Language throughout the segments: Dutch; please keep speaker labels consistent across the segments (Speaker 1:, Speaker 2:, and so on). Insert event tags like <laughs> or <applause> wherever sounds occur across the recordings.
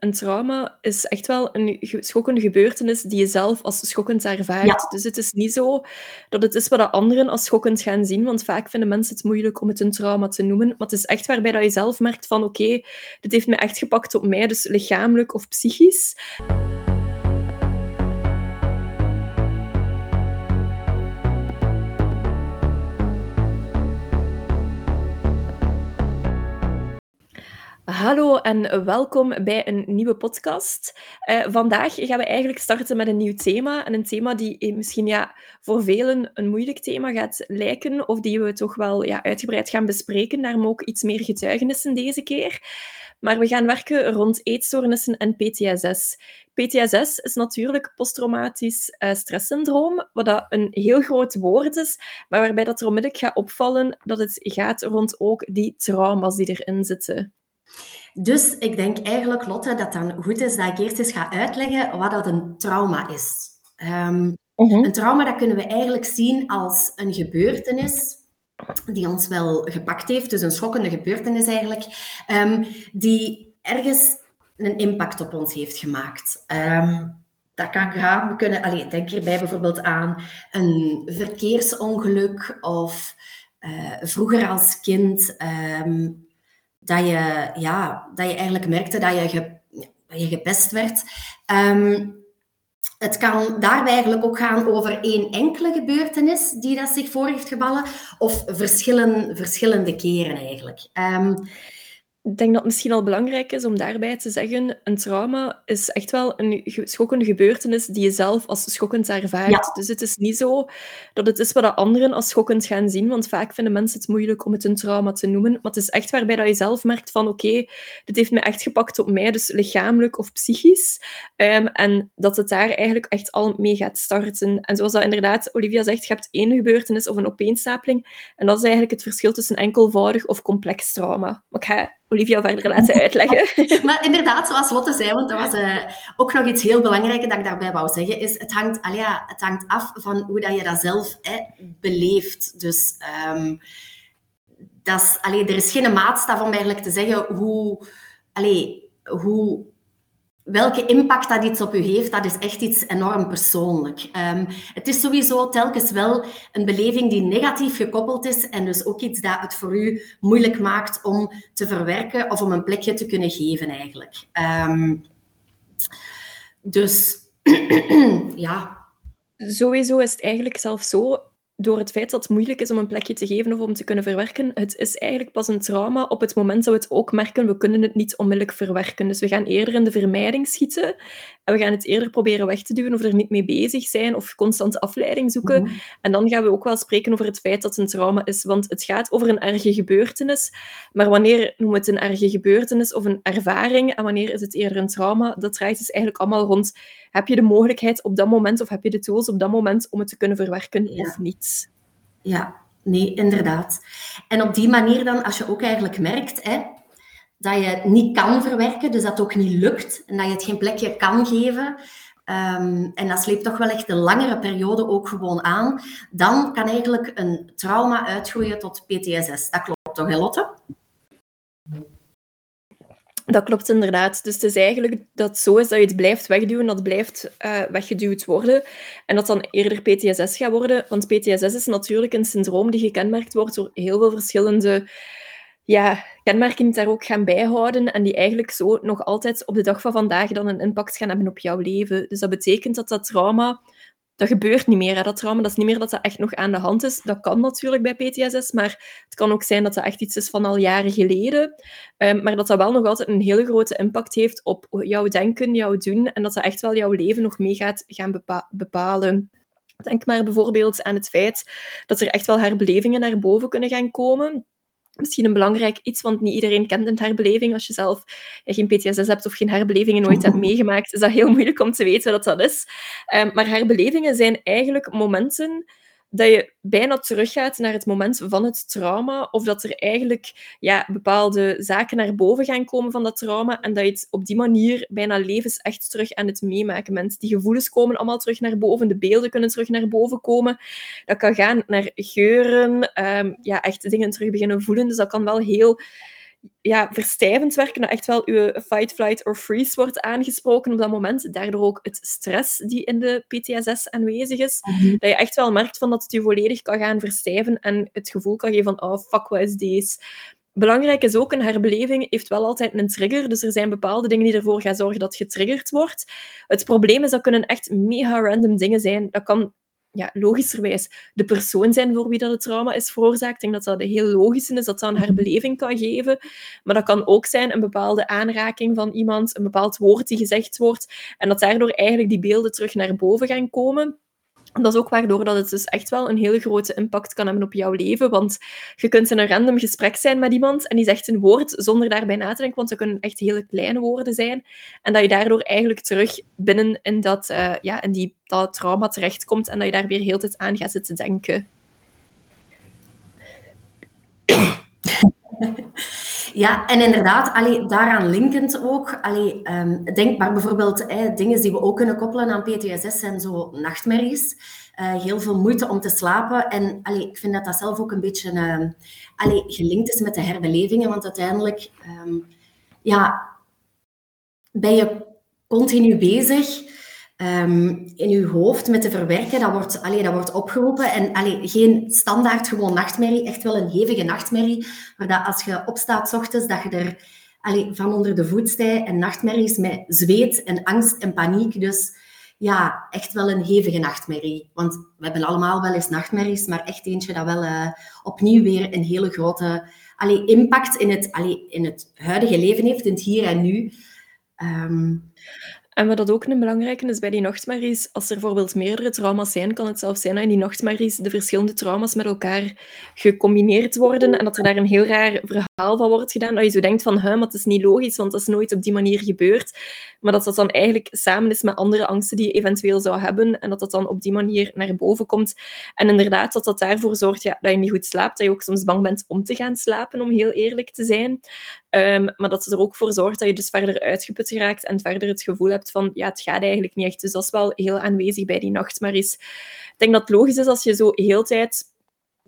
Speaker 1: een trauma is echt wel een schokkende gebeurtenis die je zelf als schokkend ervaart. Dus het is niet zo dat het is wat anderen als schokkend gaan zien, want vaak vinden mensen het moeilijk om het een trauma te noemen. Maar het is echt waarbij dat je zelf merkt van oké, dit heeft me echt gepakt op mij, dus lichamelijk of psychisch. Hallo en welkom bij een nieuwe podcast. Uh, vandaag gaan we eigenlijk starten met een nieuw thema. En een thema die misschien ja, voor velen een moeilijk thema gaat lijken, of die we toch wel ja, uitgebreid gaan bespreken. Daarom ook iets meer getuigenissen deze keer. Maar we gaan werken rond eetstoornissen en PTSS. PTSS is natuurlijk posttraumatisch uh, stresssyndroom, wat dat een heel groot woord is, maar waarbij dat er onmiddellijk gaat opvallen dat het gaat rond ook die trauma's die erin zitten.
Speaker 2: Dus ik denk eigenlijk, Lotte, dat het dan goed is dat ik eerst eens ga uitleggen wat dat een trauma is. Um, Een trauma dat kunnen we eigenlijk zien als een gebeurtenis die ons wel gepakt heeft, dus een schokkende gebeurtenis eigenlijk, um, die ergens een impact op ons heeft gemaakt. Um, dat kan gaan, we kunnen, allez, denk hierbij bijvoorbeeld aan een verkeersongeluk of uh, vroeger als kind um, dat je, ja, dat je eigenlijk merkte dat je, je gepest werd. Um, het kan daarbij eigenlijk ook gaan over één enkele gebeurtenis die dat zich voor heeft gevallen, of verschillen, verschillende keren eigenlijk. Um,
Speaker 1: ik denk dat het misschien al belangrijk is om daarbij te zeggen, een trauma is echt wel een schokkende gebeurtenis die je zelf als schokkend ervaart. Dus het is niet zo dat het is wat anderen als schokkend gaan zien, want vaak vinden mensen het moeilijk om het een trauma te noemen. Maar het is echt waarbij dat je zelf merkt van oké, dit heeft me echt gepakt op mij, dus lichamelijk of psychisch. Um, en dat het daar eigenlijk echt al mee gaat starten. En zoals dat inderdaad Olivia zegt, je hebt één gebeurtenis of een opeenstapeling. En dat is eigenlijk het verschil tussen enkelvoudig of complex trauma. Maar ik ga Olivia verder laten uitleggen. <laughs>
Speaker 2: maar inderdaad, zoals Lotte zei, want dat was uh, ook nog iets heel belangrijks dat ik daarbij wou zeggen, is het hangt, ja, het hangt af van hoe dat je dat zelf beleeft. Dus um, dat is, allee, er is geen maatstaf om eigenlijk te zeggen hoe, allee, hoe welke impact dat iets op u heeft, dat is echt iets enorm persoonlijk. Um, het is sowieso telkens wel een beleving die negatief gekoppeld is en dus ook iets dat het voor u moeilijk maakt om te verwerken of om een plekje te kunnen geven eigenlijk. Um, dus <clears throat> ja.
Speaker 1: Sowieso is het eigenlijk zelfs zo, door het feit dat het moeilijk is om een plekje te geven of om te kunnen verwerken, het is eigenlijk pas een trauma op het moment dat we het ook merken, we kunnen het niet onmiddellijk verwerken. Dus we gaan eerder in de vermijding schieten en we gaan het eerder proberen weg te duwen of er niet mee bezig zijn of constant afleiding zoeken. Mhm. En dan gaan we ook wel spreken over het feit dat het een trauma is, want het gaat over een erge gebeurtenis. Maar wanneer noemen we het een erge gebeurtenis of een ervaring en wanneer is het eerder een trauma, dat draait dus eigenlijk allemaal rond heb je de mogelijkheid op dat moment of heb je de tools op dat moment om het te kunnen verwerken of niet?
Speaker 2: Ja, nee, inderdaad. En op die manier dan, als je ook eigenlijk merkt hè, dat je het niet kan verwerken, dus dat het ook niet lukt en dat je het geen plekje kan geven, um, en dat sleept toch wel echt een langere periode ook gewoon aan, dan kan eigenlijk een trauma uitgroeien tot PTSS. Dat klopt toch, Lotte?
Speaker 1: Dat klopt inderdaad. Dus het is eigenlijk dat zo is dat je het blijft wegduwen, dat blijft uh, weggeduwd worden. En dat dan eerder PTSS gaat worden. Want PTSS is natuurlijk een syndroom die gekenmerkt wordt door heel veel verschillende ja, kenmerken die daar ook gaan bijhouden. En die eigenlijk zo nog altijd op de dag van vandaag dan een impact gaan hebben op jouw leven. Dus dat betekent dat dat trauma dat gebeurt niet meer. Hè, dat trauma, dat is niet meer dat dat echt nog aan de hand is. Dat kan natuurlijk bij PTSS, maar het kan ook zijn dat dat echt iets is van al jaren geleden. Um, maar dat dat wel nog altijd een hele grote impact heeft op jouw denken, jouw doen, en dat dat echt wel jouw leven nog mee gaat gaan bepalen. Denk maar bijvoorbeeld aan het feit dat er echt wel herbelevingen naar boven kunnen gaan komen misschien een belangrijk iets, want niet iedereen kent een herbeleving. Als je zelf geen PTSS hebt of geen herbelevingen nooit hebt <laughs> meegemaakt, is dat heel moeilijk om te weten wat dat is. Um, maar herbelevingen zijn eigenlijk momenten dat je bijna teruggaat naar het moment van het trauma, of dat er eigenlijk ja, bepaalde zaken naar boven gaan komen van dat trauma, en dat je het op die manier bijna levensecht terug aan het meemaken bent. Die gevoelens komen allemaal terug naar boven, de beelden kunnen terug naar boven komen. Dat kan gaan naar geuren, um, ja, echt dingen terug beginnen voelen, dus dat kan wel heel ja, verstijvend werken, dat echt wel je fight, flight or freeze wordt aangesproken op dat moment. Daardoor ook het stress die in de PTSS aanwezig is. Mhm. Dat je echt wel merkt van dat het je volledig kan gaan verstijven en het gevoel kan geven van, oh fuck, wat is deze? Belangrijk is ook, een herbeleving heeft wel altijd een trigger. Dus er zijn bepaalde dingen die ervoor gaan zorgen dat getriggerd wordt. Het probleem is, dat kunnen echt mega random dingen zijn. Dat kan ja, logischerwijs de persoon zijn voor wie dat het trauma is veroorzaakt. Ik denk dat dat heel logisch is, dat dat een mhm. herbeleving kan geven. Maar dat kan ook zijn een bepaalde aanraking van iemand, een bepaald woord die gezegd wordt, en dat daardoor eigenlijk die beelden terug naar boven gaan komen. Dat is ook waardoor dat het dus echt wel een hele grote impact kan hebben op jouw leven. Want je kunt in een random gesprek zijn met iemand en die zegt een woord zonder daarbij na te denken, want dat kunnen echt hele kleine woorden zijn. En dat je daardoor eigenlijk terug binnen in dat, uh, ja, in die, dat trauma terechtkomt en dat je daar weer heel tijd aan gaat zitten denken. <coughs>
Speaker 2: Ja, en inderdaad, allee, daaraan linkend ook, allee, um, denk maar bijvoorbeeld hè, dingen die we ook kunnen koppelen aan PTSS zijn zo nachtmerries. Uh, heel veel moeite om te slapen. En allee, ik vind dat dat zelf ook een beetje allee, gelinkt is met de herbelevingen, want uiteindelijk um, ja, ben je continu bezig um, in je hoofd met te verwerken. Dat wordt, allee, dat wordt opgeroepen. En allee, geen standaard gewoon nachtmerrie, echt wel een hevige nachtmerrie. Maar dat als je opstaat s ochtends, dat je er allee, van onder de voet stijgt. En nachtmerries met zweet en angst en paniek. Dus ja, echt wel een hevige nachtmerrie. Want we hebben allemaal wel eens nachtmerries, maar echt eentje dat wel uh, opnieuw weer een hele grote allee, impact in het, allee, in het huidige leven heeft, in het hier en nu. Um,
Speaker 1: en wat dat ook een belangrijke is bij die nachtmerries, als er bijvoorbeeld meerdere trauma's zijn, kan het zelfs zijn dat in die nachtmerries de verschillende trauma's met elkaar gecombineerd worden en dat er daar een heel raar verhaal van wordt gedaan, dat je zo denkt van, maar het is niet logisch, want dat is nooit op die manier gebeurd. Maar dat dat dan eigenlijk samen is met andere angsten die je eventueel zou hebben en dat dat dan op die manier naar boven komt. En inderdaad, dat dat daarvoor zorgt ja, dat je niet goed slaapt, dat je ook soms bang bent om te gaan slapen, om heel eerlijk te zijn. Um, maar dat het er ook voor zorgt dat je dus verder uitgeput raakt en verder het gevoel hebt van, ja, het gaat eigenlijk niet echt. Dus dat is wel heel aanwezig bij die nachtmerries. Ik denk dat het logisch is als je zo heel tijd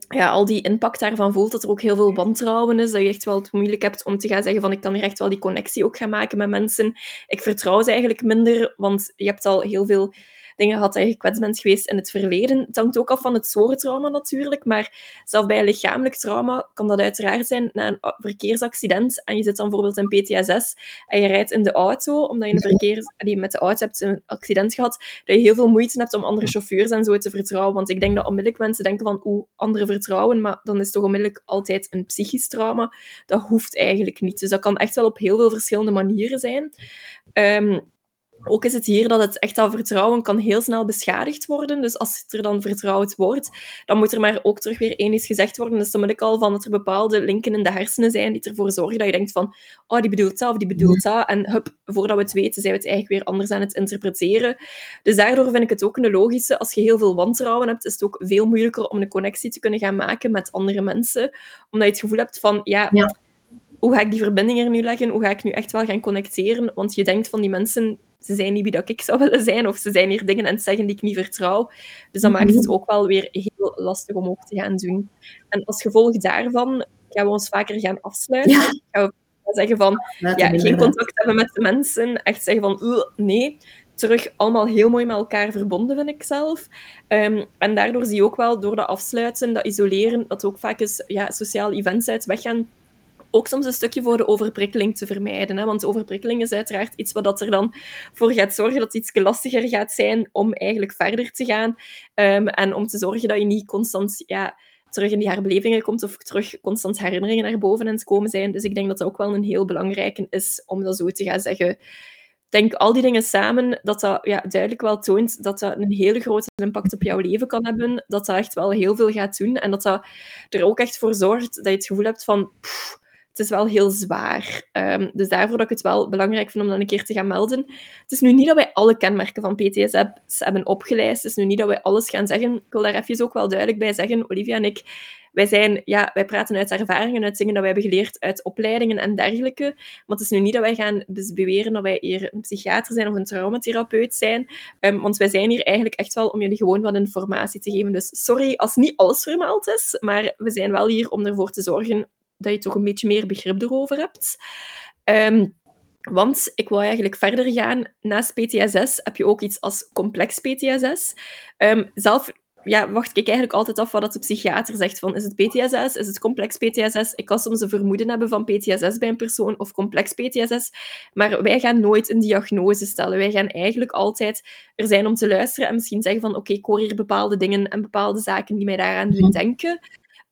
Speaker 1: ja, al die impact daarvan voelt, dat er ook heel veel wantrouwen is, dat je echt wel het moeilijk hebt om te gaan zeggen van ik kan hier echt wel die connectie ook gaan maken met mensen. Ik vertrouw ze eigenlijk minder, want je hebt al heel veel dingen had je gekwetst bent geweest in het verleden. Het hangt ook af van het soort trauma natuurlijk, maar zelfs bij een lichamelijk trauma kan dat uiteraard zijn na een verkeersaccident en je zit dan bijvoorbeeld in PTSS en je rijdt in de auto omdat je een verkeer, die met de auto hebt een accident gehad, dat je heel veel moeite hebt om andere chauffeurs en zo te vertrouwen. Want ik denk dat onmiddellijk mensen denken van oeh, anderen vertrouwen, maar dan is het toch onmiddellijk altijd een psychisch trauma. Dat hoeft eigenlijk niet. Dus dat kan echt wel op heel veel verschillende manieren zijn. Um, ook is het hier dat het echt dat vertrouwen kan heel snel beschadigd worden. Dus als er dan vertrouwd wordt, dan moet er maar ook terug weer één eens gezegd worden. Dus dan moet ik al van dat er bepaalde linken in de hersenen zijn die ervoor zorgen dat je denkt van oh, die bedoelt dat of die bedoelt dat. En hup, voordat we het weten, zijn we het eigenlijk weer anders aan het interpreteren. Dus daardoor vind ik het ook een logische. Als je heel veel wantrouwen hebt, is het ook veel moeilijker om een connectie te kunnen gaan maken met andere mensen. Omdat je het gevoel hebt van, ja, ja hoe ga ik die verbinding er nu leggen? Hoe ga ik nu echt wel gaan connecteren? Want je denkt van die mensen, ze zijn niet wie dat ik zou willen zijn, of ze zijn hier dingen aan het zeggen die ik niet vertrouw. Dus dat maakt het ook wel weer heel lastig om ook te gaan doen. En als gevolg daarvan gaan we ons vaker gaan afsluiten. Ja. Gaan we zeggen van, ja, geen contact hebben met de mensen. Echt zeggen van, nee. Terug allemaal heel mooi met elkaar verbonden, vind ik zelf. Um, en daardoor zie je ook wel, door dat afsluiten, dat isoleren, dat ook vaak eens ja, sociale events uit weggaan ook soms een stukje voor de overprikkeling te vermijden. Hè? Want overprikkeling is uiteraard iets wat er dan voor gaat zorgen dat het iets lastiger gaat zijn om eigenlijk verder te gaan. Um, en om te zorgen dat je niet constant ja, terug in die herbelevingen komt of terug constant herinneringen naar boven aan het komen zijn. Dus ik denk dat dat ook wel een heel belangrijke is om dat zo te gaan zeggen. Denk al die dingen samen, dat dat ja, duidelijk wel toont dat dat een hele grote impact op jouw leven kan hebben. Dat dat echt wel heel veel gaat doen. En dat dat er ook echt voor zorgt dat je het gevoel hebt van het is wel heel zwaar. Um, dus daarvoor dat ik het wel belangrijk vind om dat een keer te gaan melden. Het is nu niet dat wij alle kenmerken van PTSS hebben opgelijst. Het is nu niet dat wij alles gaan zeggen. Ik wil daar even ook wel duidelijk bij zeggen, Olivia en ik, wij, zijn, ja, wij praten uit ervaringen, uit dingen dat wij hebben geleerd uit opleidingen en dergelijke. Maar het is nu niet dat wij gaan beweren dat wij hier een psychiater zijn of een traumatherapeut zijn. Um, want wij zijn hier eigenlijk echt wel om jullie gewoon wat informatie te geven. Dus sorry als niet alles vermeld is, maar we zijn wel hier om ervoor te zorgen dat je toch een beetje meer begrip erover hebt. Ehm, want ik wil eigenlijk verder gaan. Naast PTSS heb je ook iets als complex PTSS. Um, zelf ja, wacht ik eigenlijk altijd af wat de psychiater zegt. Van, is het PTSS? Is het complex PTSS? Ik kan soms een vermoeden hebben van PTSS bij een persoon of complex PTSS. Maar wij gaan nooit een diagnose stellen. Wij gaan eigenlijk altijd er zijn om te luisteren en misschien zeggen van oké, ik hoor hier bepaalde dingen en bepaalde zaken die mij daaraan doen mhm. denken.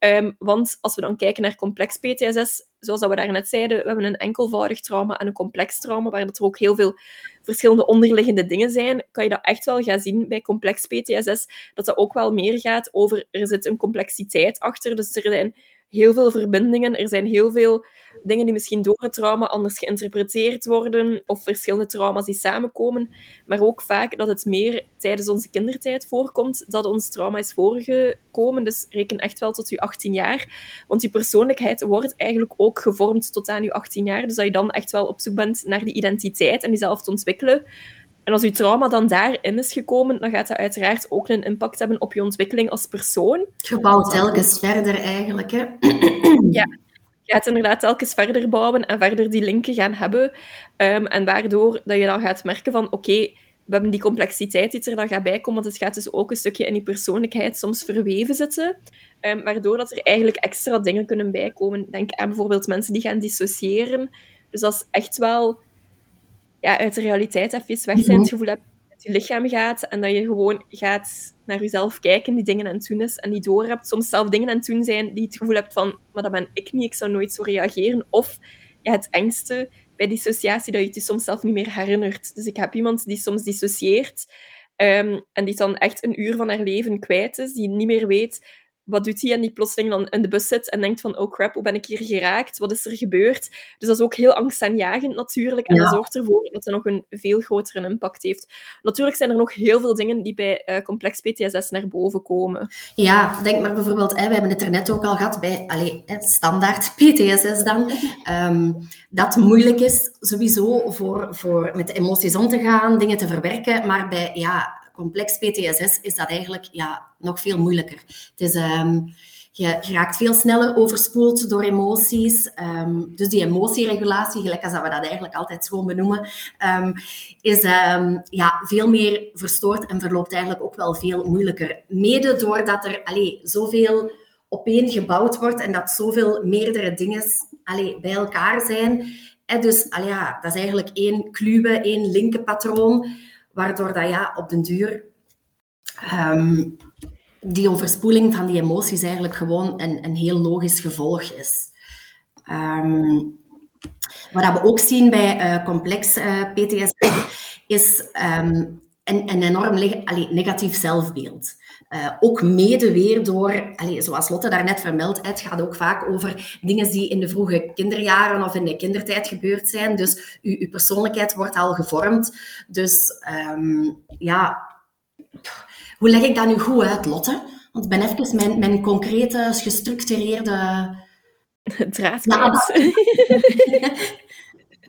Speaker 1: Um, want als we dan kijken naar complex PTSS, zoals dat we daarnet zeiden, we hebben een enkelvoudig trauma en een complex trauma, waar er ook heel veel verschillende onderliggende dingen zijn, kan je dat echt wel gaan zien bij complex PTSS, dat dat ook wel meer gaat over, er zit een complexiteit achter, dus er zijn heel veel verbindingen. Er zijn heel veel dingen die misschien door het trauma anders geïnterpreteerd worden, of verschillende trauma's die samenkomen. Maar ook vaak dat het meer tijdens onze kindertijd voorkomt dat ons trauma is voorgekomen. Dus reken echt wel tot je 18 jaar. Want je persoonlijkheid wordt eigenlijk ook gevormd tot aan je 18 jaar. Dus dat je dan echt wel op zoek bent naar die identiteit en jezelf te ontwikkelen. En als je trauma dan daarin is gekomen, dan gaat dat uiteraard ook een impact hebben op je ontwikkeling als persoon.
Speaker 2: Je bouwt telkens verder eigenlijk, hè? <clears throat>
Speaker 1: Ja, je gaat inderdaad telkens verder bouwen en verder die linken gaan hebben. Um, en waardoor dat je dan gaat merken van, oké, we hebben die complexiteit die er dan gaat bijkomen, want het gaat dus ook een stukje in die persoonlijkheid soms verweven zitten. Um, waardoor dat er eigenlijk extra dingen kunnen bijkomen. Denk aan bijvoorbeeld mensen die gaan dissociëren. Dus dat is echt wel ja, uit de realiteit even weg zijn. Het gevoel dat je met je lichaam gaat en dat je gewoon gaat naar jezelf kijken, die dingen aan het doen is en die door hebt. Soms zelf dingen aan het doen zijn die het gevoel hebt van, maar dat ben ik niet, ik zou nooit zo reageren. Of ja, het engste bij dissociatie, dat je het je soms zelf niet meer herinnert. Dus ik heb iemand die soms dissocieert um, en die dan echt een uur van haar leven kwijt is, die niet meer weet wat doet hij? En die plotseling dan in de bus zit en denkt van, oh crap, hoe ben ik hier geraakt? Wat is er gebeurd? Dus dat is ook heel angstaanjagend natuurlijk. En dat zorgt ervoor dat het nog een veel grotere impact heeft. Natuurlijk zijn er nog heel veel dingen die bij uh, complex PTSS naar boven komen.
Speaker 2: Ja, denk maar bijvoorbeeld, hè, we hebben het er net ook al gehad bij allez, standaard <laughs> PTSS dan. Um, dat moeilijk is sowieso voor, voor met emoties om te gaan, dingen te verwerken. Maar bij ja, complex PTSS is dat eigenlijk ja, nog veel moeilijker. Het is, um, je, raakt veel sneller overspoeld door emoties. Um, dus die emotieregulatie, gelijk als dat we dat eigenlijk altijd gewoon benoemen, um, is ja, veel meer verstoord en verloopt eigenlijk ook wel veel moeilijker. Mede doordat er allee, zoveel opeen gebouwd wordt en dat zoveel meerdere dingen allee, bij elkaar zijn. En dus allee, ja, dat is eigenlijk één kluwe, één linkenpatroon waardoor dat ja, op den duur um, die overspoeling van die emoties eigenlijk gewoon een, een heel logisch gevolg is. Um, wat we ook zien bij uh, complex uh, eh, PTSD is um, een, een enorm negatief zelfbeeld. Uh, ook mede weer door, allez, zoals Lotte daarnet vermeld, het gaat ook vaak over dingen die in de vroege kinderjaren of in de kindertijd gebeurd zijn. Dus uw, uw persoonlijkheid wordt al gevormd. Dus um, ja, hoe leg ik dat nu goed uit, Lotte? Want ik ben even mijn, mijn concrete, gestructureerde... <laughs>
Speaker 1: Draadkans. <laughs> <laughs>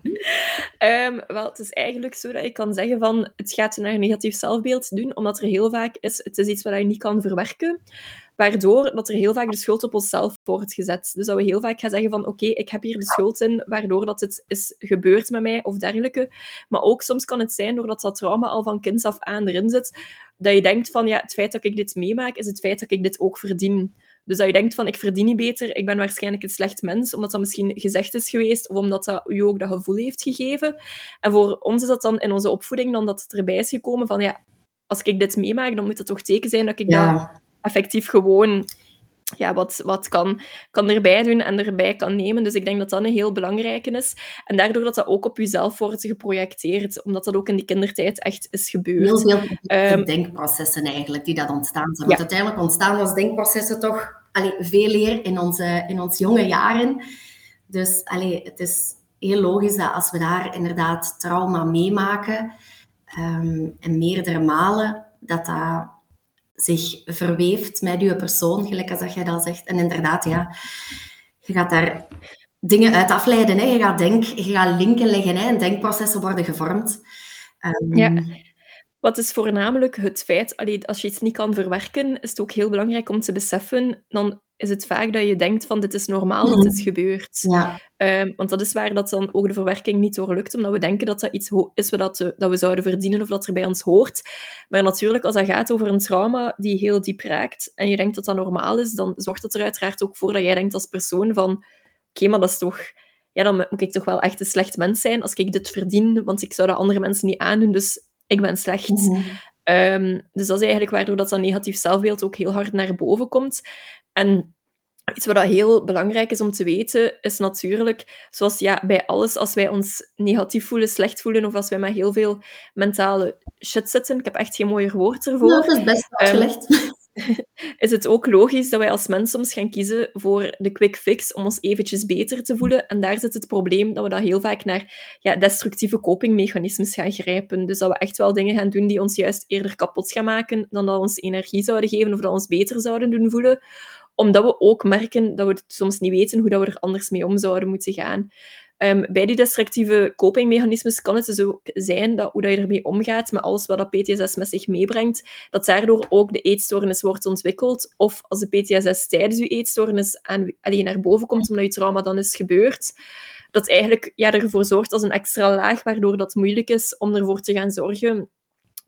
Speaker 1: um, <laughs> wel, het is eigenlijk zo dat ik kan zeggen van het gaat naar een negatief zelfbeeld doen, omdat er heel vaak is, het is iets wat je niet kan verwerken, waardoor dat er heel vaak de schuld op onszelf wordt gezet. Dus dat we heel vaak gaan zeggen van oké, ik heb hier de schuld in, waardoor dat het is gebeurd met mij of dergelijke. Maar ook soms kan het zijn, doordat dat trauma al van kinds af aan erin zit, dat je denkt van ja, het feit dat ik dit meemaak, is het feit dat ik dit ook verdien. Dus dat je denkt van, ik verdien niet beter, ik ben waarschijnlijk een slecht mens, omdat dat misschien gezegd is geweest, of omdat dat u ook dat gevoel heeft gegeven. En voor ons is dat dan in onze opvoeding dan dat het erbij is gekomen van, ja, als ik dit meemaak, dan moet het toch teken zijn dat ik ja. dat effectief gewoon ja, wat, wat kan, kan erbij doen en erbij kan nemen. Dus ik denk dat dat een heel belangrijke is. En daardoor dat dat ook op jezelf wordt geprojecteerd, omdat dat ook in die kindertijd echt is gebeurd.
Speaker 2: Heel veel um, denkprocessen eigenlijk die dat ontstaan zijn. Want uiteindelijk ontstaan als denkprocessen toch allee, veel eer in onze, in onze jonge jaren. Dus allee, het is heel logisch dat als we daar inderdaad trauma meemaken, um, en meerdere malen, dat dat zich verweeft met je persoon, gelijk als dat jij dat zegt. En inderdaad, ja, je gaat daar dingen uit afleiden. Hè. Je gaat denken, je gaat linken leggen hè, en denkprocessen worden gevormd.
Speaker 1: Um, ja. Wat is voornamelijk het feit, allee, als je iets niet kan verwerken, is het ook heel belangrijk om te beseffen, dan is het vaak dat je denkt van dit is normaal dat dit gebeurt. Ja. Ehm, want dat is waar dat dan ook de verwerking niet door lukt, omdat we denken dat dat iets is wat we, dat we zouden verdienen of dat er bij ons hoort. Maar natuurlijk, als dat gaat over een trauma die heel diep raakt en je denkt dat dat normaal is, dan zorgt dat er uiteraard ook voor dat jij denkt als persoon van oké, maar dat is toch... Ja, dan moet ik toch wel echt een slecht mens zijn als ik dit verdien, want ik zou dat andere mensen niet aandoen, dus ik ben slecht. Mhm. Ehm, dus dat is eigenlijk waardoor dat, dat negatief zelfbeeld ook heel hard naar boven komt. En iets wat heel belangrijk is om te weten, is natuurlijk, zoals ja, bij alles, als wij ons negatief voelen, slecht voelen, of als wij met heel veel mentale shit zitten, ik heb echt geen mooier woord ervoor.
Speaker 2: dat is best um, slecht. <laughs>
Speaker 1: is het ook logisch dat wij als mens soms gaan kiezen voor de quick fix om ons eventjes beter te voelen. En daar zit het probleem dat we dan heel vaak naar ja, destructieve copingmechanismes gaan grijpen. Dus dat we echt wel dingen gaan doen die ons juist eerder kapot gaan maken dan dat ons energie zouden geven of dat ons beter zouden doen voelen omdat we ook merken dat we soms niet weten hoe dat we er anders mee om zouden moeten gaan. Um, bij die destructieve copingmechanismes kan het dus ook zijn dat hoe dat je ermee omgaat met alles wat dat PTSS met zich meebrengt, dat daardoor ook de eetstoornis wordt ontwikkeld. Of als de PTSS tijdens je eetstoornis aan, alleen naar boven komt, omdat je trauma dan is gebeurd, dat eigenlijk ja, ervoor zorgt als een extra laag, waardoor dat moeilijk is om ervoor te gaan zorgen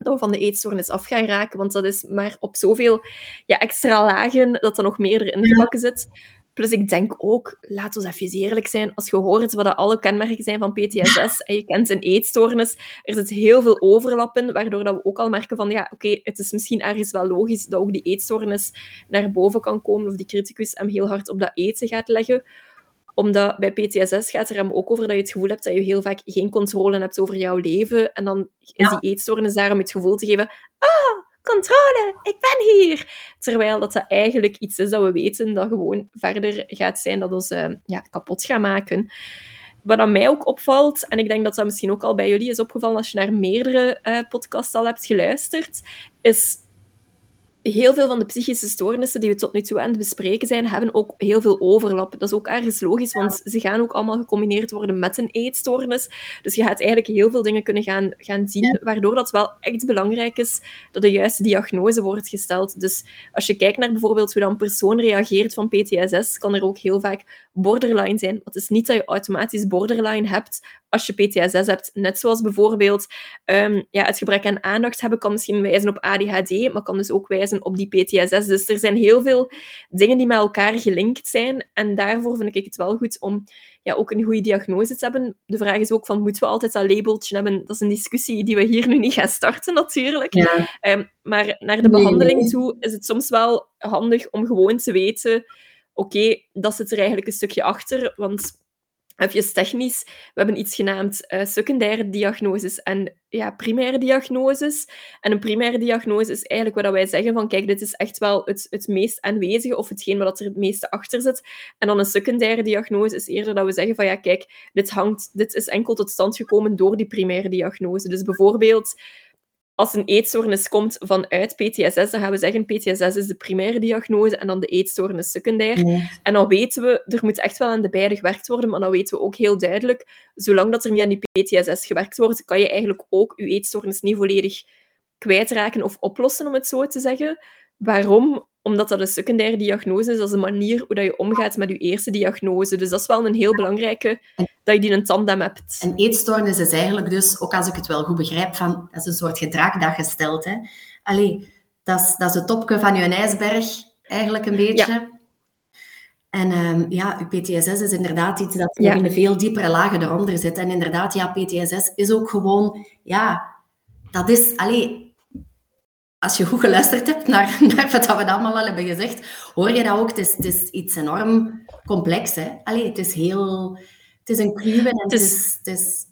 Speaker 1: dat we van de eetstoornis af gaan raken. Want dat is maar op zoveel ja, extra lagen dat er nog meer in gebakken zit. Plus ik denk ook, laten we even eerlijk zijn, als je hoort wat alle kenmerken zijn van PTSS en je kent een eetstoornis, er zit heel veel overlappen, waardoor dat we ook al merken van, ja, oké, het is misschien ergens wel logisch dat ook die eetstoornis naar boven kan komen of die criticus hem heel hard op dat eten gaat leggen omdat bij PTSS gaat er hem ook over dat je het gevoel hebt dat je heel vaak geen controle hebt over jouw leven. En dan is die eetstoornis daar om het gevoel te geven... Ah, controle, ik ben hier. Terwijl dat, dat eigenlijk iets is dat we weten dat gewoon verder gaat zijn, dat ons uh, ja, kapot gaat maken. Wat aan mij ook opvalt, en ik denk dat dat misschien ook al bij jullie is opgevallen als je naar meerdere uh, podcasts al hebt geluisterd, is heel veel van de psychische stoornissen die we tot nu toe aan het bespreken zijn, hebben ook heel veel overlap. Dat is ook ergens logisch, want ze gaan ook allemaal gecombineerd worden met een eetstoornis. Dus je gaat eigenlijk heel veel dingen kunnen gaan, gaan zien, waardoor dat wel echt belangrijk is dat de juiste diagnose wordt gesteld. Dus als je kijkt naar bijvoorbeeld hoe dan een persoon reageert van PTSS, kan er ook heel vaak borderline zijn. Dat is niet dat je automatisch borderline hebt als je PTSS hebt. Net zoals bijvoorbeeld ehm, ja, het gebrek aan aandacht hebben kan misschien wijzen op ADHD, maar kan dus ook wijzen op die PTSS. Dus er zijn heel veel dingen die met elkaar gelinkt zijn. En daarvoor vind ik het wel goed om ja, ook een goede diagnose te hebben. De vraag is ook van, moeten we altijd dat labeltje hebben? Dat is een discussie die we hier nu niet gaan starten, natuurlijk. Ehm, maar naar de behandeling toe is het soms wel handig om gewoon te weten oké, dat zit er eigenlijk een stukje achter, want even technisch, we hebben iets genaamd uh, secundaire diagnoses en ja, primaire diagnoses. En een primaire diagnose is eigenlijk wat wij zeggen van, kijk, dit is echt wel het, het meest aanwezige of hetgeen wat er het meeste achter zit. En dan een secundaire diagnose is eerder dat we zeggen van, ja, kijk, dit, hangt, dit is enkel tot stand gekomen door die primaire diagnose. Dus bijvoorbeeld als een eetstoornis komt vanuit PTSS, dan gaan we zeggen PTSS is de primaire diagnose en dan de eetstoornis secundair. En dan weten we, er moet echt wel aan de beide gewerkt worden, maar dan weten we ook heel duidelijk, zolang dat er niet aan die PTSS gewerkt wordt, kan je eigenlijk ook je eetstoornis niet volledig kwijtraken of oplossen, om het zo te zeggen. Waarom? Omdat dat een secundaire diagnose is, dat is een manier hoe dat je omgaat met je eerste diagnose. Dus dat is wel een heel belangrijke, dat je die een tandem hebt.
Speaker 2: Een eetstoornis is eigenlijk dus, ook als ik het wel goed begrijp, van, dat is een soort gedrag dat je stelt. Hè? Allee, dat is, dat is het topje van je ijsberg, eigenlijk een beetje. Ja. En um, ja, PTSS is inderdaad iets dat ja. in een veel diepere lagen eronder zit. En inderdaad, ja, PTSS is ook gewoon, ja, dat is, allee, als je goed geluisterd hebt naar, <laughs> naar wat we allemaal al hebben gezegd, hoor je dat ook. Het is, het is iets enorm complex. Hè? Allee, het is heel... Het is een kluwen en het is, het is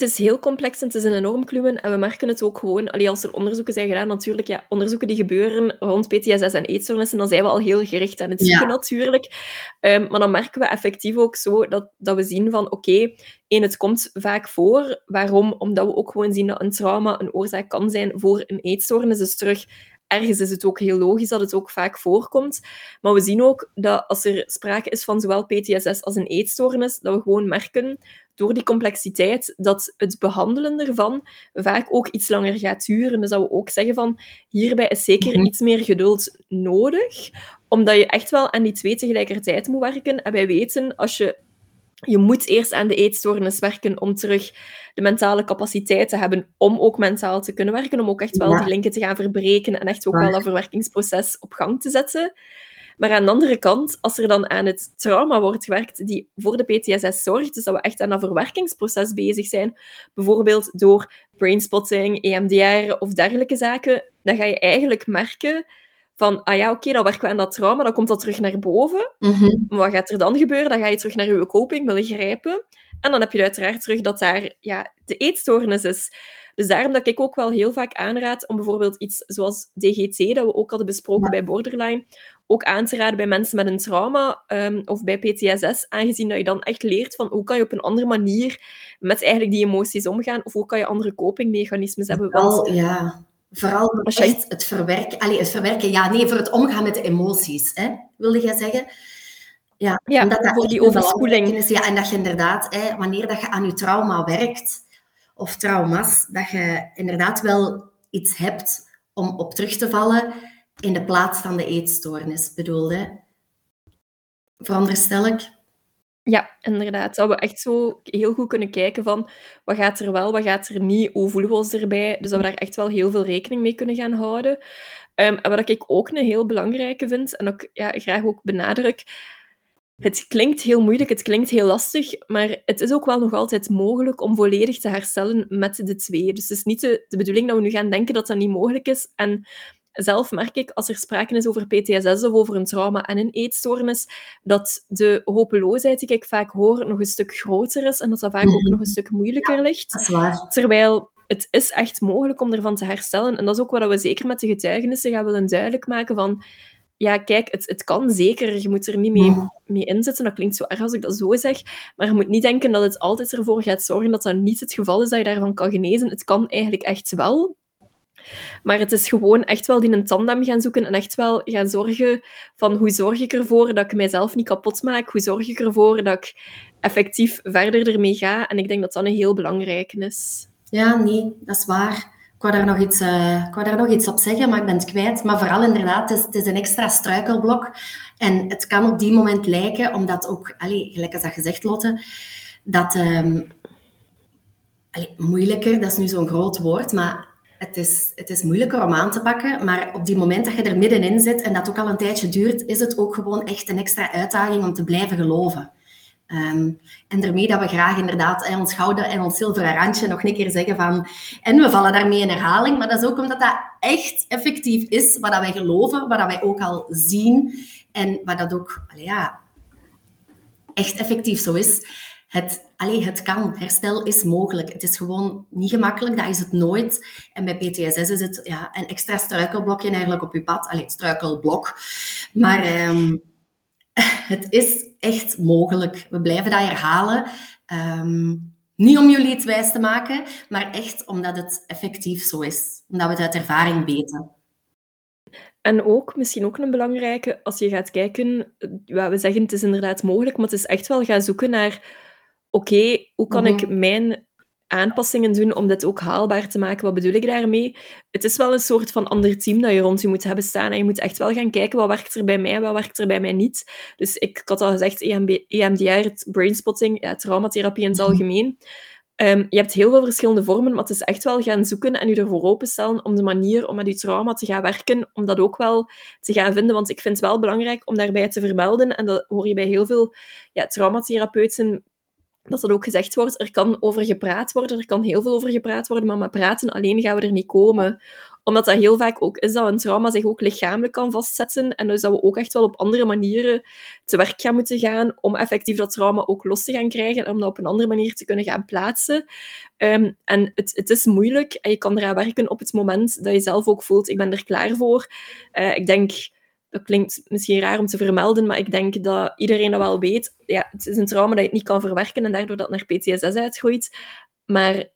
Speaker 1: het is heel complex en het is een enorm kluwen. En we merken het ook gewoon, allee, als er onderzoeken zijn gedaan, natuurlijk, ja, onderzoeken die gebeuren rond PTSS en eetstoornissen, dan zijn we al heel gericht aan het zoeken natuurlijk. Um, maar dan merken we effectief ook zo dat, dat we zien van, oké, okay, één, het komt vaak voor. Waarom? Omdat we ook gewoon zien dat een trauma een oorzaak kan zijn voor een eetstoornis. Dus terug, ergens is het ook heel logisch dat het ook vaak voorkomt. Maar we zien ook dat als er sprake is van zowel PTSS als een eetstoornis, dat we gewoon merken door die complexiteit dat het behandelen ervan vaak ook iets langer gaat duren. Dus dat we ook zeggen van hierbij is zeker mhm. iets meer geduld nodig Omdat je echt wel aan die twee tegelijkertijd moet werken. En wij weten, als je je moet eerst aan de eetstoornis werken om terug de mentale capaciteit te hebben om ook mentaal te kunnen werken, om ook echt wel die linken te gaan verbreken en echt ook wel dat verwerkingsproces op gang te zetten. Maar aan de andere kant, als er dan aan het trauma wordt gewerkt die voor de PTSS zorgt, dus dat we echt aan dat verwerkingsproces bezig zijn, bijvoorbeeld door brainspotting, EMDR of dergelijke zaken, dan ga je eigenlijk merken van, ah ja, oké, dan werken we aan dat trauma, dan komt dat terug naar boven.
Speaker 2: Mhm.
Speaker 1: Maar wat gaat er dan gebeuren? Dan ga je terug naar je coping willen grijpen. En dan heb je uiteraard terug dat daar ja, de eetstoornis is. Dus daarom dat ik ook wel heel vaak aanraad om bijvoorbeeld iets zoals DGT, dat we ook hadden besproken bij Borderline, ook aan te raden bij mensen met een trauma um, of bij PTSS, aangezien dat je dan echt leert van hoe kan je op een andere manier met eigenlijk die emoties omgaan, of hoe kan je andere copingmechanismes hebben.
Speaker 2: Want, ja, Vooral echt het verwerken, allee, het verwerken, ja, nee, voor het omgaan met de emoties, hè, wilde jij zeggen?
Speaker 1: Ja, ja omdat dat voor die overspoeling.
Speaker 2: Is, ja, en dat je inderdaad, hè, wanneer dat je aan je trauma werkt, of trauma's, dat je inderdaad wel iets hebt om op terug te vallen in de plaats van de eetstoornis, bedoelde. Veronderstel ik.
Speaker 1: Ja, inderdaad. Dat we echt zo heel goed kunnen kijken van wat gaat er wel, wat gaat er niet, hoe voelen we ons erbij. Dus dat we daar echt wel heel veel rekening mee kunnen gaan houden. Um, en wat ik ook een heel belangrijke vind, en ook ja, graag ook benadruk, het klinkt heel moeilijk, het klinkt heel lastig, maar het is ook wel nog altijd mogelijk om volledig te herstellen met de twee. Dus het is niet de, de bedoeling dat we nu gaan denken dat dat niet mogelijk is. En zelf merk ik, als er sprake is over PTSS of over een trauma en een eetstoornis, dat de hopeloosheid die ik vaak hoor nog een stuk groter is en dat dat vaak ook
Speaker 2: Mhm.
Speaker 1: nog een stuk moeilijker ligt. Terwijl het is echt mogelijk om ervan te herstellen. En dat is ook wat we zeker met de getuigenissen gaan willen duidelijk maken van ja, kijk, het, het kan zeker. Je moet er niet mee,
Speaker 2: Mhm.
Speaker 1: mee inzetten. Dat klinkt zo erg als ik dat zo zeg. Maar je moet niet denken dat het altijd ervoor gaat zorgen dat dat niet het geval is dat je daarvan kan genezen. Het kan eigenlijk echt wel. Maar het is gewoon echt wel die een tandem gaan zoeken en echt wel gaan zorgen van hoe zorg ik ervoor dat ik mijzelf niet kapot maak? Hoe zorg ik ervoor dat ik effectief verder ermee ga? En ik denk dat dat een heel belangrijke is.
Speaker 2: Ja, nee, dat is waar. Ik wou, daar nog iets, wou daar nog iets op zeggen, maar ik ben het kwijt. Maar vooral inderdaad, het is, het is een extra struikelblok. En het kan op die moment lijken, omdat ook, allee, gelijk als dat gezegd, Lotte, dat ehm, allee, moeilijker, dat is nu zo'n groot woord, maar het is, het is moeilijker om aan te pakken. Maar op die moment dat je er middenin zit en dat ook al een tijdje duurt, is het ook gewoon echt een extra uitdaging om te blijven geloven. Ehm, en daarmee dat we graag inderdaad ons gouden en ons zilveren randje nog een keer zeggen van... En we vallen daarmee in herhaling, maar dat is ook omdat dat echt effectief is, wat dat wij geloven, wat dat wij ook al zien en wat dat ook ja, echt effectief zo is. Het, allee, het kan, herstel is mogelijk. Het is gewoon niet gemakkelijk, dat is het nooit. En bij PTSS is het ja, een extra struikelblokje eigenlijk op je pad. Allee, struikelblok. Maar ehm, <laughs> het is echt mogelijk. We blijven dat herhalen. Ehm, niet om jullie het wijs te maken, maar echt omdat het effectief zo is. Omdat we het uit ervaring weten.
Speaker 1: En ook, misschien ook een belangrijke, als je gaat kijken, ja, we zeggen het is inderdaad mogelijk, maar het is echt wel gaan zoeken naar, oké, hoe kan ik
Speaker 2: Mhm.
Speaker 1: mijn aanpassingen doen om dit ook haalbaar te maken? Wat bedoel ik daarmee? Het is wel een soort van ander team dat je rond je moet hebben staan en je moet echt wel gaan kijken wat werkt er bij mij, wat werkt er bij mij niet. Dus ik, ik had al gezegd, EMB, EMDR, het brainspotting, ja, traumatherapie in het
Speaker 2: Mhm.
Speaker 1: algemeen. Ehm, je hebt heel veel verschillende vormen, maar het is echt wel gaan zoeken en je ervoor openstellen om de manier om met je trauma te gaan werken, om dat ook wel te gaan vinden. Want ik vind het wel belangrijk om daarbij te vermelden, en dat hoor je bij heel veel ja, traumatherapeuten, dat dat ook gezegd wordt, er kan over gepraat worden, er kan heel veel over gepraat worden, maar met praten alleen gaan we er niet komen. Omdat dat heel vaak ook is dat een trauma zich ook lichamelijk kan vastzetten en dus dat we ook echt wel op andere manieren te werk gaan moeten gaan om effectief dat trauma ook los te gaan krijgen en om dat op een andere manier te kunnen gaan plaatsen. Um, en het, is moeilijk en je kan eraan werken op het moment dat je zelf ook voelt, ik ben er klaar voor. Uh, ik denk, dat klinkt misschien raar om te vermelden, maar ik denk dat iedereen dat wel weet. Ja, het is een trauma dat je het niet kan verwerken en daardoor dat naar PTSS uitgroeit. Maar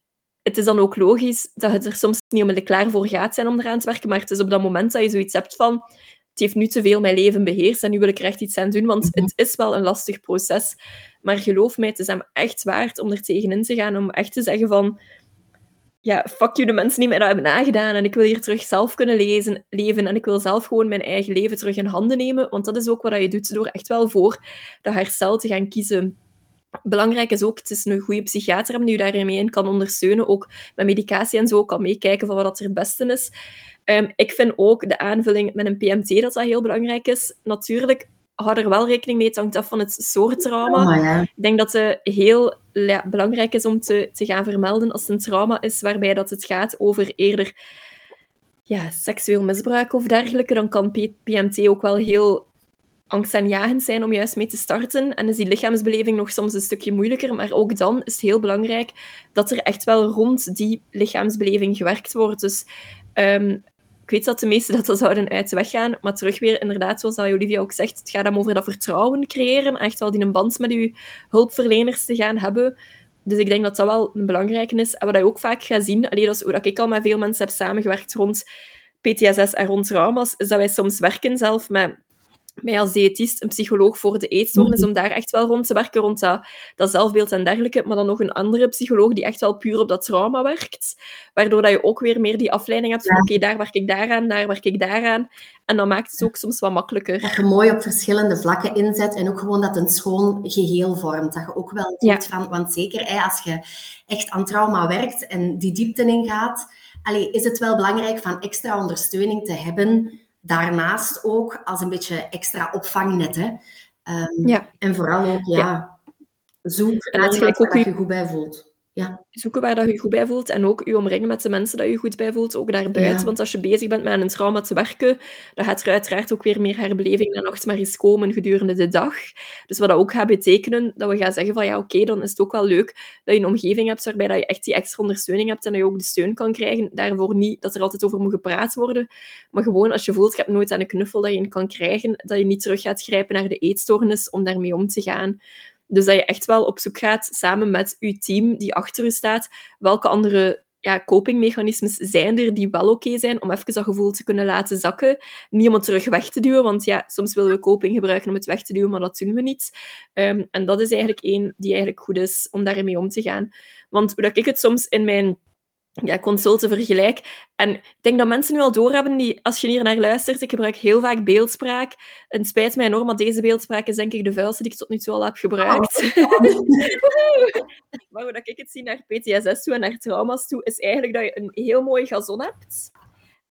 Speaker 1: het is dan ook logisch dat het er soms niet onmiddellijk klaar voor gaat zijn om eraan te werken, maar het is op dat moment dat je zoiets hebt van het heeft nu te veel mijn leven beheerst en nu wil ik er echt iets aan doen, want het is wel een lastig proces. Maar geloof mij, het is hem echt waard om er tegenin te gaan, om echt te zeggen van ja, fuck you de mensen die mij dat hebben nagedaan en ik wil hier terug zelf kunnen lezen, leven en ik wil zelf gewoon mijn eigen leven terug in handen nemen, want dat is ook wat je doet door echt wel voor dat herstel te gaan kiezen. Belangrijk is ook, het is een goede psychiater hebben die je daarmee in kan ondersteunen, ook met medicatie en zo, kan meekijken van wat er het beste is. Um, ik vind ook de aanvulling met een PMT dat dat heel belangrijk is. Natuurlijk, hou er wel rekening mee, het hangt af van het soort trauma.
Speaker 2: Oh, ja.
Speaker 1: Ik denk dat het heel ja, belangrijk is om te, te gaan vermelden als het een trauma is waarbij dat het gaat over eerder ja, seksueel misbruik of dergelijke, dan kan PMT ook wel heel angstaanjagend zijn om juist mee te starten. En is die lichaamsbeleving nog soms een stukje moeilijker, maar ook dan is het heel belangrijk dat er echt wel rond die lichaamsbeleving gewerkt wordt. Dus um, ik weet dat de meesten dat, zouden uit de weg gaan, maar terug weer, inderdaad, zoals Olivia ook zegt, het gaat dan over dat vertrouwen creëren, echt wel die een band met je hulpverleners te gaan hebben. Dus ik denk dat dat wel een belangrijke is. En wat je ook vaak gaat zien, alleen dat is hoe ik al met veel mensen heb samengewerkt rond PTSS en rond trauma's, is dat wij soms werken zelf met mij als diëtist een psycholoog voor de eetstoornis, mhm. om daar echt wel rond te werken, rond dat, dat zelfbeeld en dergelijke. Maar dan nog een andere psycholoog die echt wel puur op dat trauma werkt. Waardoor dat je ook weer meer die afleiding hebt van oké, daar werk ik daaraan, daar werk ik daaraan. En dan maakt het ook soms wat makkelijker.
Speaker 2: Dat je mooi op verschillende vlakken inzet en ook gewoon dat een schoon geheel vormt. Dat je ook wel ziet van... Want zeker hè, als je echt aan trauma werkt en die diepte ingaat, allee, is het wel belangrijk van extra ondersteuning te hebben daarnaast ook als een beetje extra opvangnet. Hè. Um, ja. En vooral ook, ja, zoek en iemand waar je goed bij voelt. Ja.
Speaker 1: Zoeken waar dat je goed bij voelt en ook je omringen met de mensen dat je goed bij voelt, ook daarbuiten. Want als je bezig bent met een trauma te werken, dan gaat er uiteraard ook weer meer herbeleving dan nog maar eens komen gedurende de dag. Dus wat dat ook gaat betekenen, dat we gaan zeggen van ja, oké, dan is het ook wel leuk dat je een omgeving hebt waarbij dat je echt die extra ondersteuning hebt en dat je ook de steun kan krijgen. Daarvoor niet dat er altijd over moet gepraat worden, maar gewoon als je voelt, je hebt nooit aan een knuffel dat je kan krijgen, dat je niet terug gaat grijpen naar de eetstoornis om daarmee om te gaan. Dus dat je echt wel op zoek gaat, samen met je team die achter je staat, welke andere ja, copingmechanismes zijn er die wel oké zijn om even dat gevoel te kunnen laten zakken. Het terug weg te duwen, want ja, soms willen we coping gebruiken om het weg te duwen, maar dat doen we niet. Um, en dat is eigenlijk één die eigenlijk goed is om daarmee om te gaan. Want hoe dat ik het soms in mijn ja, consulten vergelijk. En ik denk dat mensen nu al doorhebben, die, als je hier naar luistert, ik gebruik heel vaak beeldspraak. En spijt mij enorm, maar deze beeldspraak is denk ik de vuilste die ik tot nu toe al heb gebruikt. Oh, <laughs> maar hoe dat ik het zie naar PTSS toe en naar trauma's toe, is eigenlijk dat je een heel mooi gazon hebt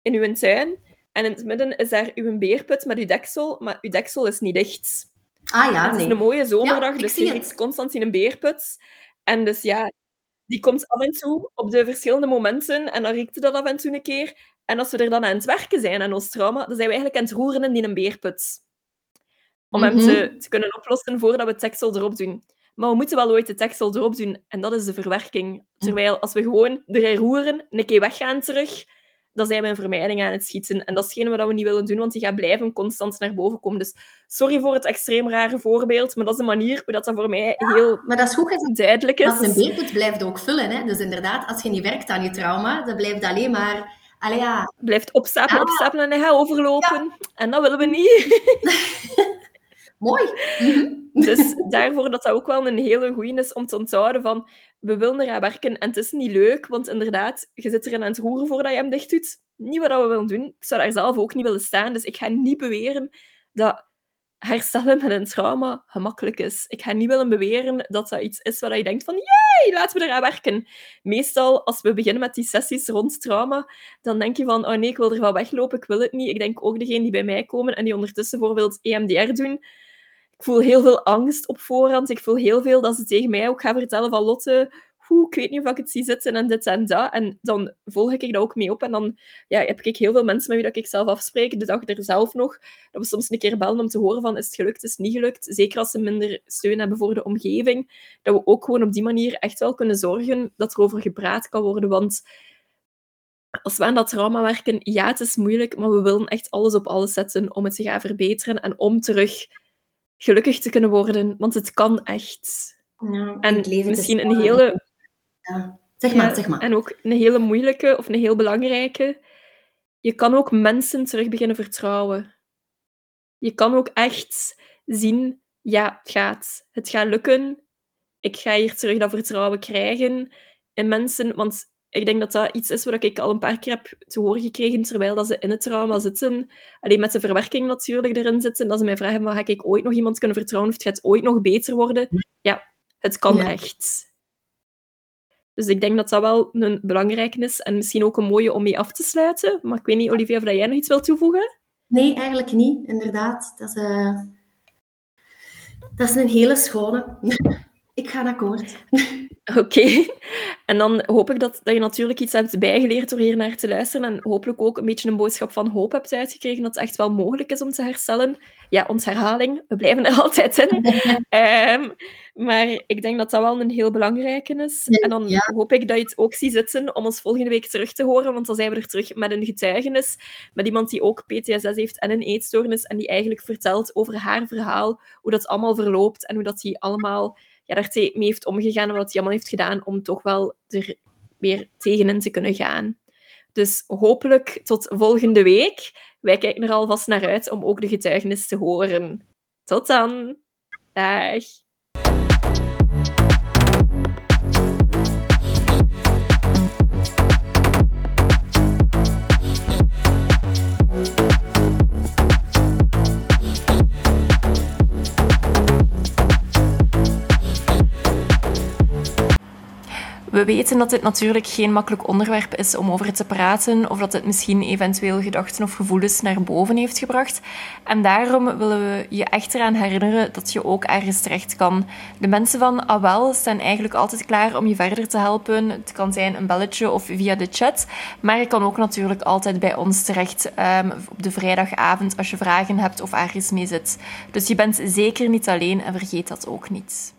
Speaker 1: in je tuin. En in het midden is daar uw beerput met uw deksel, maar uw deksel is niet dicht.
Speaker 2: Ah ja,
Speaker 1: Het is een mooie zomerdag, dus je ziet constant in een beerput. En dus ja, die komt af en toe op de verschillende momenten en dan riekt dat af en toe een keer. En als we er dan aan het werken zijn aan ons trauma, dan zijn we eigenlijk aan het roeren in een beerput. Om hem te, mhm. te kunnen oplossen voordat we het tekstel erop doen. Maar we moeten wel ooit de tekstel erop doen. En dat is de verwerking. Terwijl als we gewoon erin roeren, een keer weggaan terug, dan zijn we een vermijding aan het schieten. En dat is hetgene wat we niet willen doen, want die gaat blijven constant naar boven komen. Dus sorry voor het extreem rare voorbeeld, maar dat is de manier hoe dat, dat voor mij heel
Speaker 2: maar dat is goed
Speaker 1: duidelijk is.
Speaker 2: Want een beerput blijft ook vullen. Hè? Dus inderdaad, als je niet werkt aan je trauma, dan blijft alleen maar... Allee, ja.
Speaker 1: Blijft opstapelen, ja. opstapelen en hij gaat overlopen. En dat willen we niet. <laughs>
Speaker 2: Mooi. <laughs>
Speaker 1: Dus daarvoor dat dat ook wel een hele goeie is om te onthouden van we willen eraan werken en het is niet leuk, want inderdaad, je zit erin aan het roeren voordat je hem dicht doet. Niet wat we willen doen. Ik zou daar zelf ook niet willen staan, dus ik ga niet beweren dat herstellen met een trauma gemakkelijk is. Ik ga niet willen beweren dat dat iets is waar je denkt van jee, laten we eraan werken. Meestal, als we beginnen met die sessies rond trauma, dan denk je van oh nee, ik wil er wel weglopen, ik wil het niet. Ik denk ook degene die bij mij komen en die ondertussen bijvoorbeeld EMDR doen, ik voel heel veel angst op voorhand. Ik voel heel veel dat ze tegen mij ook gaan vertellen van Lotte, hoe, ik weet niet of ik het zie zitten en dit en dat. En dan volg ik dat ook mee op. En dan ja, heb ik heel veel mensen met wie dat ik zelf afspreek, de dag er zelf nog, dat we soms een keer bellen om te horen van is het gelukt, is het niet gelukt. Zeker als ze minder steun hebben voor de omgeving. Dat we ook gewoon op die manier echt wel kunnen zorgen dat er over gepraat kan worden. Want als we aan dat trauma werken, ja, het is moeilijk, maar we willen echt alles op alles zetten om het te gaan verbeteren en om terug gelukkig te kunnen worden, want het kan echt.
Speaker 2: Ja, en
Speaker 1: misschien een hele...
Speaker 2: Ja. Zeg maar, zeg maar.
Speaker 1: En ook een hele moeilijke of een heel belangrijke. Je kan ook mensen terug beginnen vertrouwen. Je kan ook echt zien, ja, het gaat. Het gaat lukken. Ik ga hier terug dat vertrouwen krijgen in mensen, want ik denk dat dat iets is wat ik al een paar keer heb te horen gekregen terwijl dat ze in het trauma zitten. Alleen met de verwerking natuurlijk erin zitten. Dat ze mij vragen, maar ga ik ooit nog iemand kunnen vertrouwen? Of het gaat ooit nog beter worden? Ja, het kan echt. Dus ik denk dat dat wel een belangrijke is. En misschien ook een mooie om mee af te sluiten. Maar ik weet niet, Olivia, of jij nog iets wilt toevoegen?
Speaker 2: Nee, eigenlijk niet. Inderdaad. Dat is, uh... dat is een hele schone. Ik ga akkoord. <laughs>
Speaker 1: Oké. En dan hoop ik dat, dat je natuurlijk iets hebt bijgeleerd door hier naar te luisteren. En hopelijk ook een beetje een boodschap van hoop hebt uitgekregen dat het echt wel mogelijk is om te herstellen. Ja, ons herhaling, we blijven er <laughs> altijd in. um, <laughs> maar ik denk dat dat wel een heel belangrijke is. En dan hoop ik dat je het ook ziet zitten om ons volgende week terug te horen. Want dan zijn we er terug met een getuigenis. Met iemand die ook PTSS heeft en een eetstoornis. En die eigenlijk vertelt over haar verhaal, hoe dat allemaal verloopt en hoe dat die allemaal ja, daar mee heeft omgegaan en wat hij allemaal heeft gedaan om toch wel er weer tegenin te kunnen gaan. Dus hopelijk tot volgende week. Wij kijken er alvast naar uit om ook de getuigenis te horen. Tot dan. Dag. We weten dat dit natuurlijk geen makkelijk onderwerp is om over te praten, of dat het misschien eventueel gedachten of gevoelens naar boven heeft gebracht. En daarom willen we je echt eraan herinneren dat je ook ergens terecht kan. De mensen van AWEL staan eigenlijk altijd klaar om je verder te helpen. Het kan zijn een belletje of via de chat, maar je kan ook natuurlijk altijd bij ons terecht um, op de vrijdagavond als je vragen hebt of ergens mee zit. Dus je bent zeker niet alleen en vergeet dat ook niet.